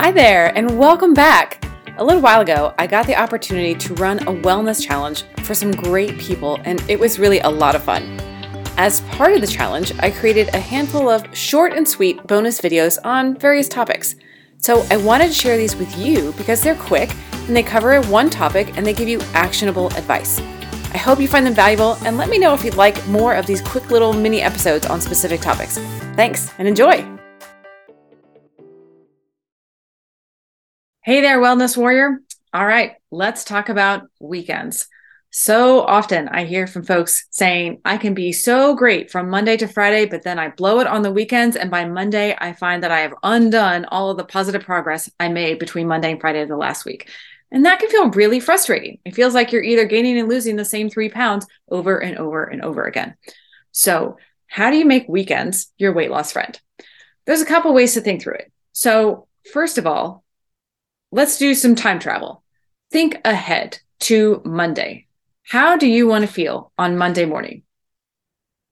Hi there, and welcome back. A little while ago, I got the opportunity to run a wellness challenge for some great people, and it was really a lot of fun. As part of the challenge, I created a handful of short and sweet bonus videos on various topics. So I wanted to share these with you because they're quick and they cover one topic and they give you actionable advice. I hope you find them valuable and let me know if you'd like more of these quick little mini episodes on specific topics. Thanks and enjoy! Hey there, Wellness Warrior. All right, let's talk about weekends. So often I hear from folks saying, I can be so great from Monday to Friday, but then I blow it on the weekends. And by Monday, I find that I have undone all of the positive progress I made between Monday and Friday of the last week. And that can feel really frustrating. It feels like you're either gaining and losing the same three pounds over and over and over again. So, how do you make weekends your weight loss friend? There's a couple ways to think through it. So, first of all, let's do some time travel. Think ahead to Monday. How do you want to feel on Monday morning?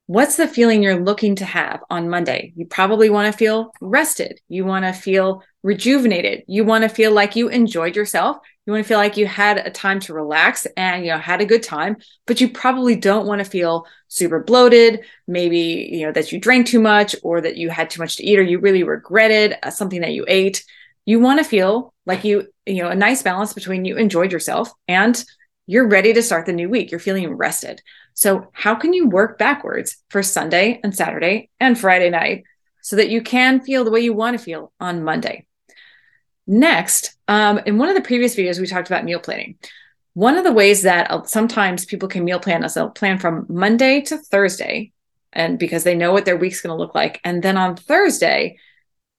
What's the feeling you're looking to have on Monday? You probably want to feel rested. You want to feel rejuvenated. You want to feel like you enjoyed yourself. You want to feel like you had a time to relax and you know had a good time, but you probably don't want to feel super bloated, maybe you know that you drank too much or that you had too much to eat or you really regretted uh, something that you ate you want to feel like you you know a nice balance between you enjoyed yourself and you're ready to start the new week. You're feeling rested. So how can you work backwards for sunday and saturday and friday night so that you can feel the way you want to feel on monday? Next um, in one of the previous videos we talked about meal planning. One of the ways that uh, sometimes people can meal plan is they'll plan from monday to thursday and because they know what their week's going to look like. And then on thursday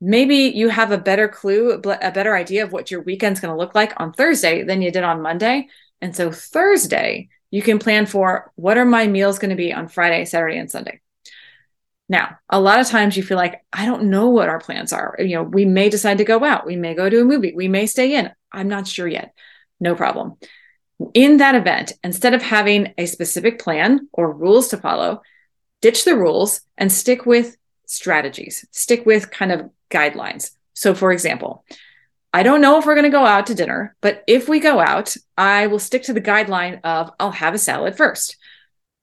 maybe you have a better clue, a better idea of what your weekend's going to look like on Thursday than you did on Monday. And so Thursday, you can plan for what are my meals going to be on Friday, Saturday, and Sunday. Now, a lot of times you feel like, I don't know what our plans are. You know, we may decide to go out, we may go to a movie, we may stay in. I'm not sure yet. No problem. In that event, instead of having a specific plan or rules to follow, ditch the rules and stick with strategies, stick with kind of guidelines. So, for example, I don't know if we're going to go out to dinner, but if we go out, I will stick to the guideline of I'll have a salad first.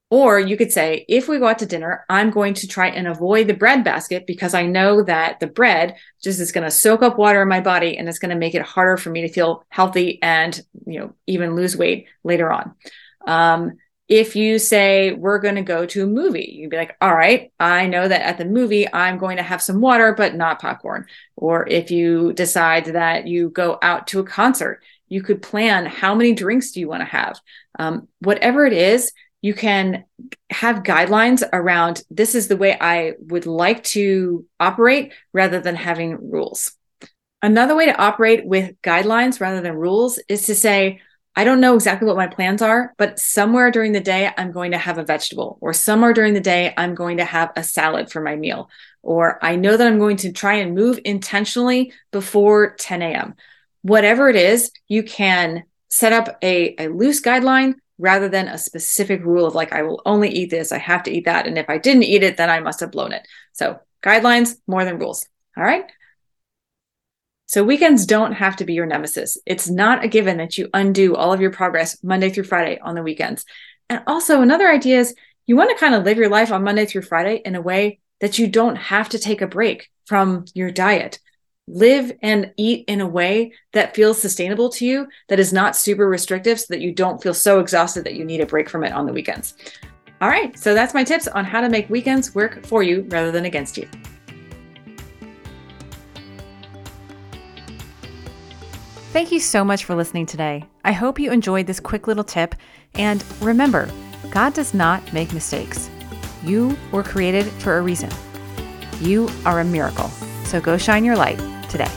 Or you could say, if we go out to dinner, I'm going to try and avoid the bread basket because I know that the bread just is going to soak up water in my body and it's going to make it harder for me to feel healthy and, you know, even lose weight later on. Um, if you say we're going to go to a movie you'd be like all right i know that at the movie i'm going to have some water but not popcorn. Or if you decide that you go out to a concert you could plan how many drinks do you want to have. Um, whatever it is you can have guidelines around this is the way i would like to operate rather than having rules. Another way to operate with guidelines rather than rules is to say I don't know exactly what my plans are, but somewhere during the day, I'm going to have a vegetable, or somewhere during the day, I'm going to have a salad for my meal, or I know that I'm going to try and move intentionally before 10 a.m. Whatever it is, you can set up a, a loose guideline rather than a specific rule of like, I will only eat this, I have to eat that. And if I didn't eat it, then I must have blown it. So, guidelines more than rules. All right. So weekends don't have to be your nemesis. It's not a given that you undo all of your progress Monday through Friday on the weekends. And also, another idea is you want to kind of live your life on Monday through Friday in a way that you don't have to take a break from your diet. Live and eat in a way that feels sustainable to you, that is not super restrictive, so that you don't feel so exhausted that you need a break from it on the weekends. All right, so that's my tips on how to make weekends work for you rather than against you. Thank you so much for listening today. I hope you enjoyed this quick little tip. And remember, God does not make mistakes. You were created for a reason. You are a miracle. So go shine your light today.